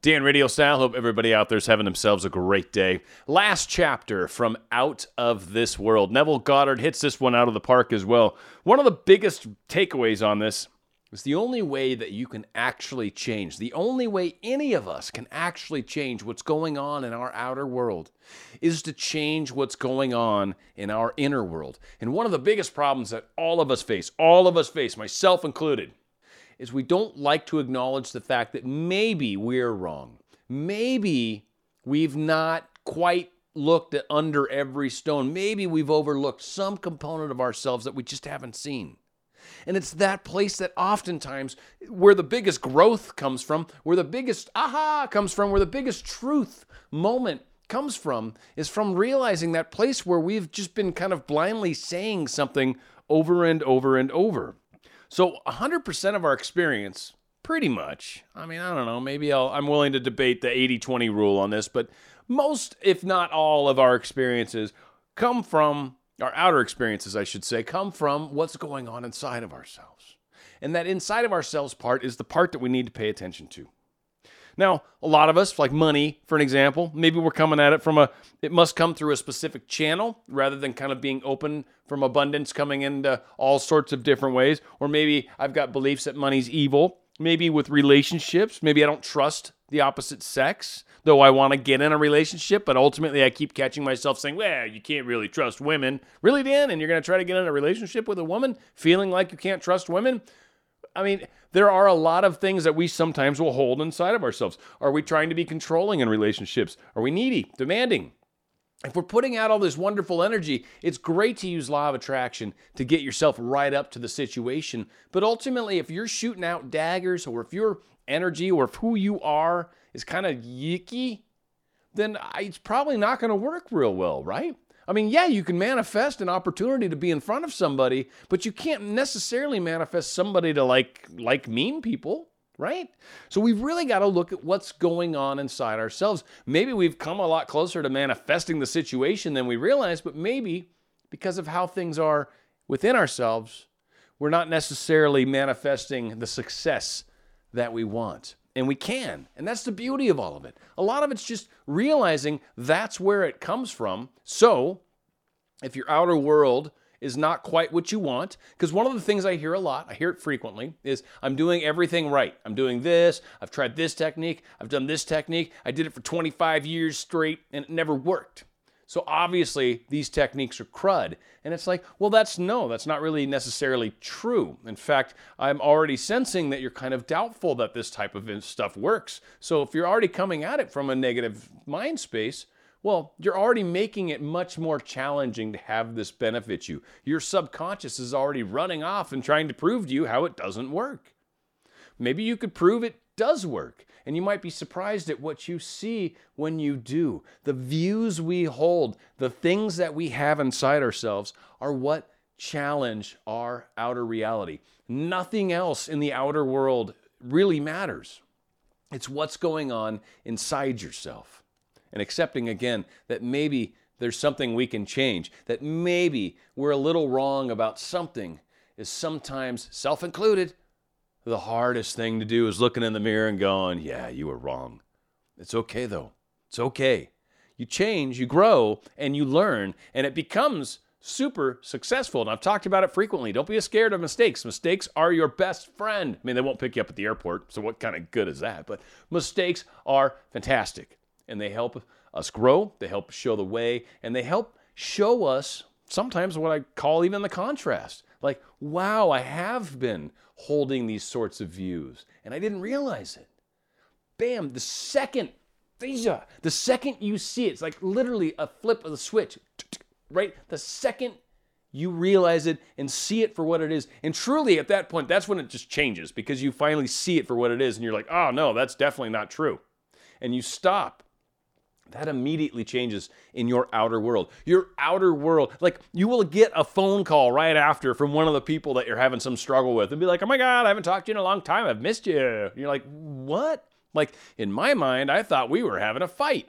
Dan RadioStyle. Hope everybody out there's having themselves a great day. Last chapter from Out of This World. Neville Goddard hits this one out of the park as well. One of the biggest takeaways on this is the only way that you can actually change, the only way any of us can actually change what's going on in our outer world is to change what's going on in our inner world. And one of the biggest problems that all of us face, all of us face, myself included, is we don't like to acknowledge the fact that maybe we're wrong. Maybe we've not quite looked at under every stone. Maybe we've overlooked some component of ourselves that we just haven't seen. And it's that place that oftentimes where the biggest growth comes from, where the biggest aha comes from, where the biggest truth moment comes from, is from realizing that place where we've just been kind of blindly saying something over and over and over. So 100% of our experience, pretty much, I mean, I don't know, maybe I'll, I'm willing to debate the 80 20 rule on this, but most, if not all, of our experiences come from, our outer experiences, I should say, come from what's going on inside of ourselves. And that inside of ourselves part is the part that we need to pay attention to. Now, a lot of us, like money, for an example, maybe we're coming at it from a, it must come through a specific channel rather than kind of being open from abundance coming into all sorts of different ways. Or maybe I've got beliefs that money's evil. Maybe with relationships, maybe I don't trust the opposite sex, though I want to get in a relationship, but ultimately I keep catching myself saying, well, you can't really trust women. Really, Dan? And you're going to try to get in a relationship with a woman feeling like you can't trust women? I mean, there are a lot of things that we sometimes will hold inside of ourselves. Are we trying to be controlling in relationships? Are we needy, demanding? If we're putting out all this wonderful energy, it's great to use law of attraction to get yourself right up to the situation. But ultimately, if you're shooting out daggers or if your energy or if who you are is kind of yicky, then uh, it's probably not going to work real well, right? I mean, yeah, you can manifest an opportunity to be in front of somebody, but you can't necessarily manifest somebody to like like mean people, right? So we've really got to look at what's going on inside ourselves. Maybe we've come a lot closer to manifesting the situation than we realize, but maybe because of how things are within ourselves, we're not necessarily manifesting the success that we want. And we can. And that's the beauty of all of it. A lot of it's just realizing that's where it comes from. So, if your outer world is not quite what you want, because one of the things I hear a lot, I hear it frequently, is I'm doing everything right. I'm doing this, I've tried this technique, I've done this technique, I did it for 25 years straight, and it never worked. So obviously, these techniques are crud. And it's like, well, that's no, that's not really necessarily true. In fact, I'm already sensing that you're kind of doubtful that this type of stuff works. So if you're already coming at it from a negative mind space, well, you're already making it much more challenging to have this benefit you. Your subconscious is already running off and trying to prove to you how it doesn't work. Maybe you could prove it does work. And you might be surprised at what you see when you do. The views we hold, the things that we have inside ourselves, are what challenge our outer reality. Nothing else in the outer world really matters. It's what's going on inside yourself. And accepting again that maybe there's something we can change, that maybe we're a little wrong about something is sometimes, self included, the hardest thing to do is looking in the mirror and going, yeah, you were wrong. It's okay though. It's okay. You change, you grow, and you learn, and it becomes super successful. And I've talked about it frequently. Don't be scared of mistakes. Mistakes are your best friend. I mean, they won't pick you up at the airport, so what kind of good is that? But mistakes are fantastic, and they help us grow, they help show the way, and they help show us sometimes what I call even the contrast. Like, wow, I have been holding these sorts of views, and I didn't realize it. Bam, the second, the second you see it, it's like literally a flip of the switch, right? The second you realize it and see it for what it is. And truly, at that point, that's when it just changes because you finally see it for what it is, and you're like, oh no, that's definitely not true. And you stop that immediately changes in your outer world. Your outer world, like you will get a phone call right after from one of the people that you're having some struggle with and be like, oh my God, I haven't talked to you in a long time. I've missed you. And you're like, what? Like in my mind, I thought we were having a fight.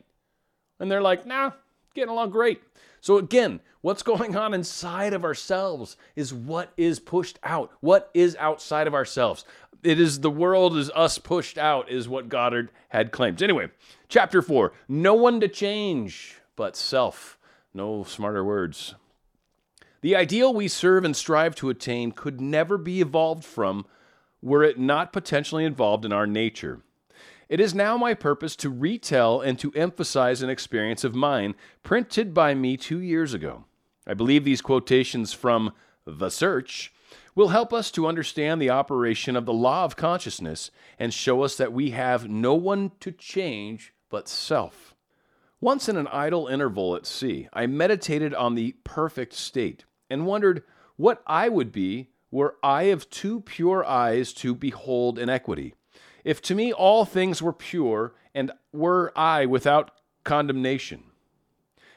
And they're like, nah, getting along great. So, again, what's going on inside of ourselves is what is pushed out. What is outside of ourselves? It is the world is us pushed out, is what Goddard had claimed. Anyway, chapter four no one to change but self. No smarter words. The ideal we serve and strive to attain could never be evolved from were it not potentially involved in our nature. It is now my purpose to retell and to emphasize an experience of mine printed by me two years ago. I believe these quotations from The Search will help us to understand the operation of the law of consciousness and show us that we have no one to change but self. Once in an idle interval at sea, I meditated on the perfect state and wondered what I would be were I of two pure eyes to behold inequity if to me all things were pure, and were I without condemnation.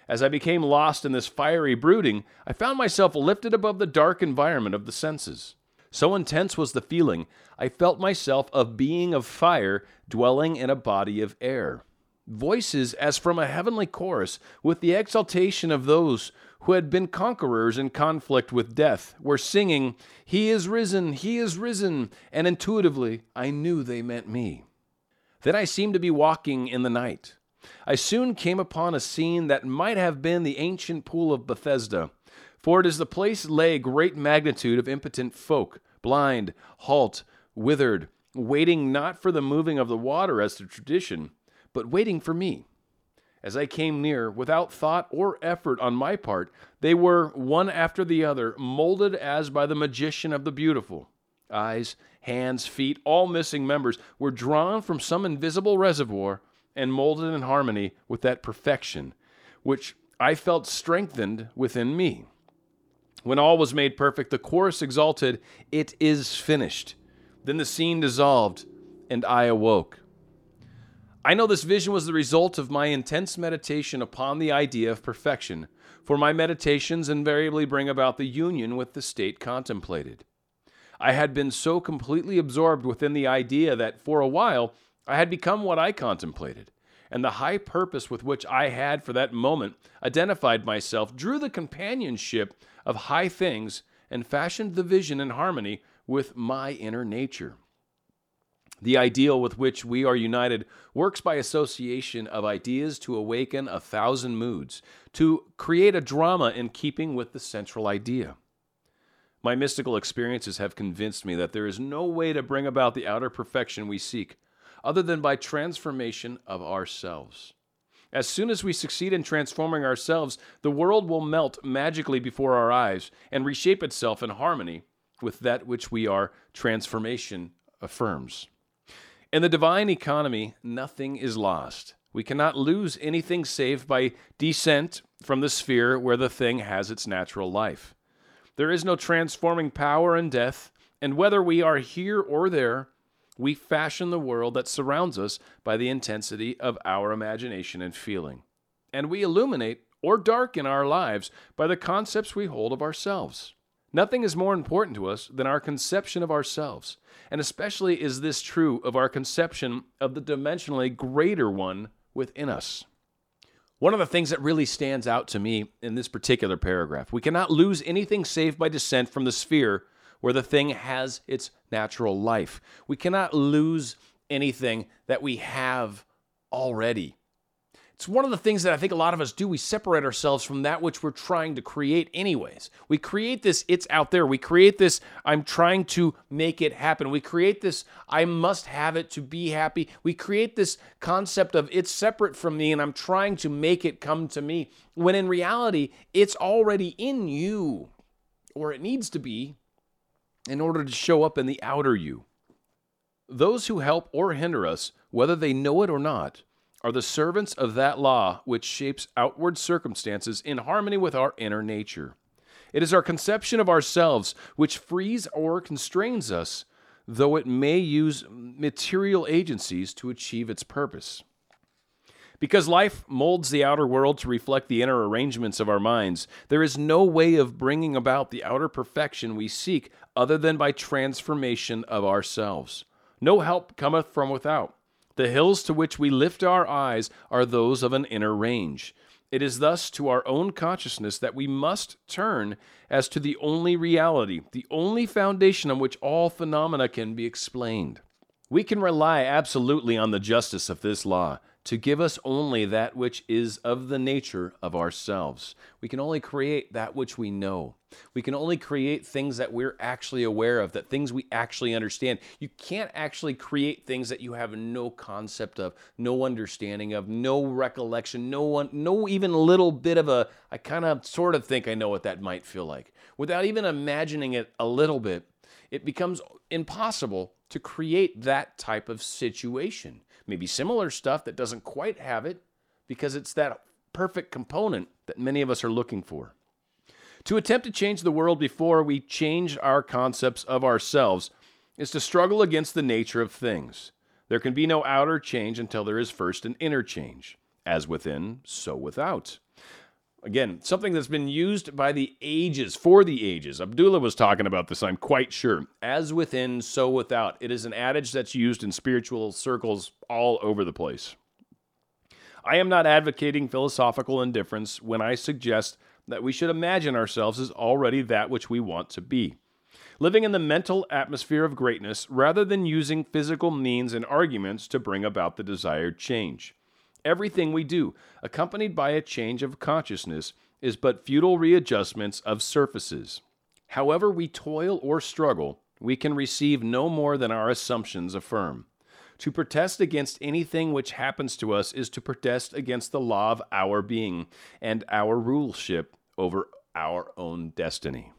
As I became lost in this fiery brooding, I found myself lifted above the dark environment of the senses. So intense was the feeling, I felt myself a being of fire dwelling in a body of air. Voices as from a heavenly chorus, with the exaltation of those who had been conquerors in conflict with death, were singing, He is risen, He is risen, and intuitively I knew they meant me. Then I seemed to be walking in the night. I soon came upon a scene that might have been the ancient pool of Bethesda, for it is the place lay a great magnitude of impotent folk, blind, halt, withered, waiting not for the moving of the water as to tradition, but waiting for me. As I came near, without thought or effort on my part, they were, one after the other, molded as by the magician of the beautiful. Eyes, hands, feet, all missing members, were drawn from some invisible reservoir and molded in harmony with that perfection which I felt strengthened within me. When all was made perfect, the chorus exalted, It is finished. Then the scene dissolved, and I awoke. I know this vision was the result of my intense meditation upon the idea of perfection, for my meditations invariably bring about the union with the state contemplated. I had been so completely absorbed within the idea that for a while I had become what I contemplated, and the high purpose with which I had for that moment identified myself drew the companionship of high things and fashioned the vision in harmony with my inner nature. The ideal with which we are united works by association of ideas to awaken a thousand moods, to create a drama in keeping with the central idea. My mystical experiences have convinced me that there is no way to bring about the outer perfection we seek other than by transformation of ourselves. As soon as we succeed in transforming ourselves, the world will melt magically before our eyes and reshape itself in harmony with that which we are transformation affirms. In the divine economy, nothing is lost. We cannot lose anything save by descent from the sphere where the thing has its natural life. There is no transforming power in death, and whether we are here or there, we fashion the world that surrounds us by the intensity of our imagination and feeling. And we illuminate or darken our lives by the concepts we hold of ourselves. Nothing is more important to us than our conception of ourselves, and especially is this true of our conception of the dimensionally greater one within us. One of the things that really stands out to me in this particular paragraph we cannot lose anything save by descent from the sphere where the thing has its natural life. We cannot lose anything that we have already. It's one of the things that I think a lot of us do. We separate ourselves from that which we're trying to create, anyways. We create this, it's out there. We create this, I'm trying to make it happen. We create this, I must have it to be happy. We create this concept of it's separate from me and I'm trying to make it come to me, when in reality, it's already in you, or it needs to be, in order to show up in the outer you. Those who help or hinder us, whether they know it or not, are the servants of that law which shapes outward circumstances in harmony with our inner nature. It is our conception of ourselves which frees or constrains us, though it may use material agencies to achieve its purpose. Because life molds the outer world to reflect the inner arrangements of our minds, there is no way of bringing about the outer perfection we seek other than by transformation of ourselves. No help cometh from without. The hills to which we lift our eyes are those of an inner range. It is thus to our own consciousness that we must turn as to the only reality, the only foundation on which all phenomena can be explained. We can rely absolutely on the justice of this law to give us only that which is of the nature of ourselves. We can only create that which we know. We can only create things that we're actually aware of, that things we actually understand. You can't actually create things that you have no concept of, no understanding of, no recollection, no one, no even little bit of a, I kind of sort of think I know what that might feel like. Without even imagining it a little bit, it becomes impossible to create that type of situation maybe similar stuff that doesn't quite have it because it's that perfect component that many of us are looking for. To attempt to change the world before we change our concepts of ourselves is to struggle against the nature of things. There can be no outer change until there is first an inner change. As within, so without. Again, something that's been used by the ages, for the ages. Abdullah was talking about this, I'm quite sure. As within, so without. It is an adage that's used in spiritual circles all over the place. I am not advocating philosophical indifference when I suggest that we should imagine ourselves as already that which we want to be. Living in the mental atmosphere of greatness rather than using physical means and arguments to bring about the desired change. Everything we do, accompanied by a change of consciousness, is but futile readjustments of surfaces. However, we toil or struggle, we can receive no more than our assumptions affirm. To protest against anything which happens to us is to protest against the law of our being and our ruleship over our own destiny.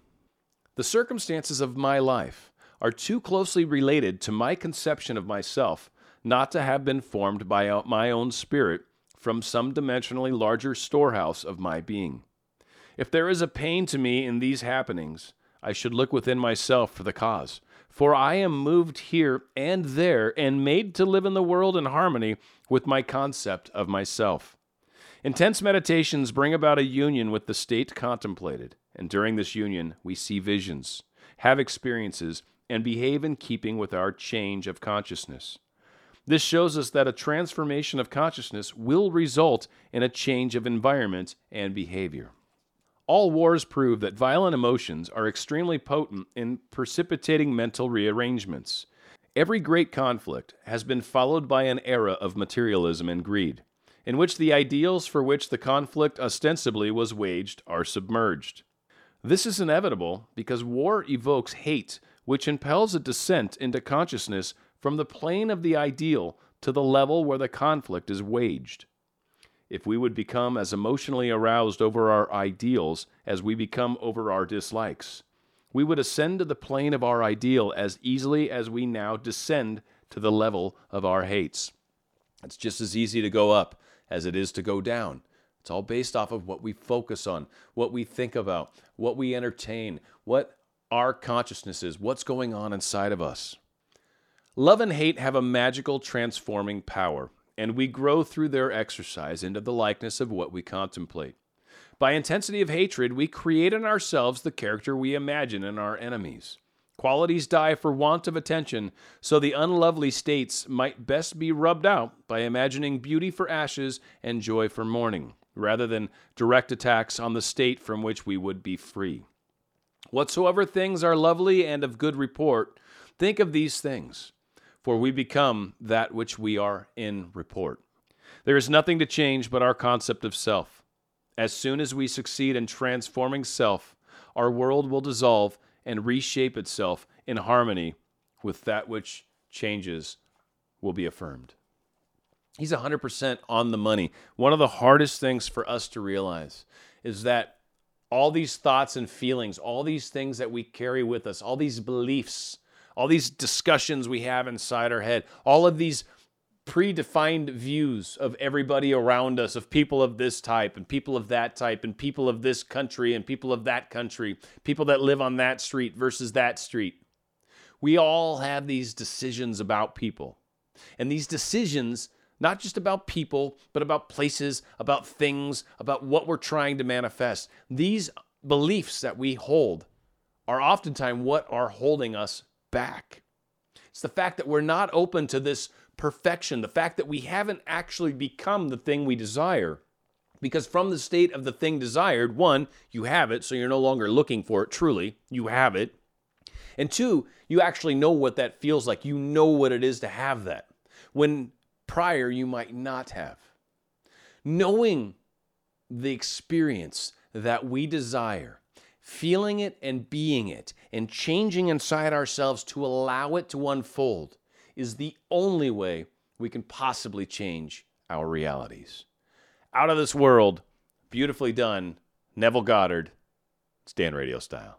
The circumstances of my life are too closely related to my conception of myself not to have been formed by uh, my own spirit from some dimensionally larger storehouse of my being. If there is a pain to me in these happenings, I should look within myself for the cause. For I am moved here and there and made to live in the world in harmony with my concept of myself. Intense meditations bring about a union with the state contemplated, and during this union we see visions, have experiences, and behave in keeping with our change of consciousness. This shows us that a transformation of consciousness will result in a change of environment and behavior. All wars prove that violent emotions are extremely potent in precipitating mental rearrangements. Every great conflict has been followed by an era of materialism and greed, in which the ideals for which the conflict ostensibly was waged are submerged. This is inevitable because war evokes hate, which impels a descent into consciousness from the plane of the ideal to the level where the conflict is waged. If we would become as emotionally aroused over our ideals as we become over our dislikes, we would ascend to the plane of our ideal as easily as we now descend to the level of our hates. It's just as easy to go up as it is to go down. It's all based off of what we focus on, what we think about, what we entertain, what our consciousness is, what's going on inside of us. Love and hate have a magical transforming power, and we grow through their exercise into the likeness of what we contemplate. By intensity of hatred, we create in ourselves the character we imagine in our enemies. Qualities die for want of attention, so the unlovely states might best be rubbed out by imagining beauty for ashes and joy for mourning, rather than direct attacks on the state from which we would be free. Whatsoever things are lovely and of good report, think of these things for we become that which we are in report. There is nothing to change but our concept of self. As soon as we succeed in transforming self, our world will dissolve and reshape itself in harmony with that which changes will be affirmed. He's 100% on the money. One of the hardest things for us to realize is that all these thoughts and feelings, all these things that we carry with us, all these beliefs, all these discussions we have inside our head, all of these predefined views of everybody around us, of people of this type and people of that type and people of this country and people of that country, people that live on that street versus that street. We all have these decisions about people. And these decisions, not just about people, but about places, about things, about what we're trying to manifest, these beliefs that we hold are oftentimes what are holding us back. It's the fact that we're not open to this perfection, the fact that we haven't actually become the thing we desire. Because from the state of the thing desired, one, you have it, so you're no longer looking for it truly, you have it. And two, you actually know what that feels like. You know what it is to have that. When prior you might not have. Knowing the experience that we desire, feeling it and being it, and changing inside ourselves to allow it to unfold is the only way we can possibly change our realities. Out of this world, beautifully done, Neville Goddard, Stan RadioStyle.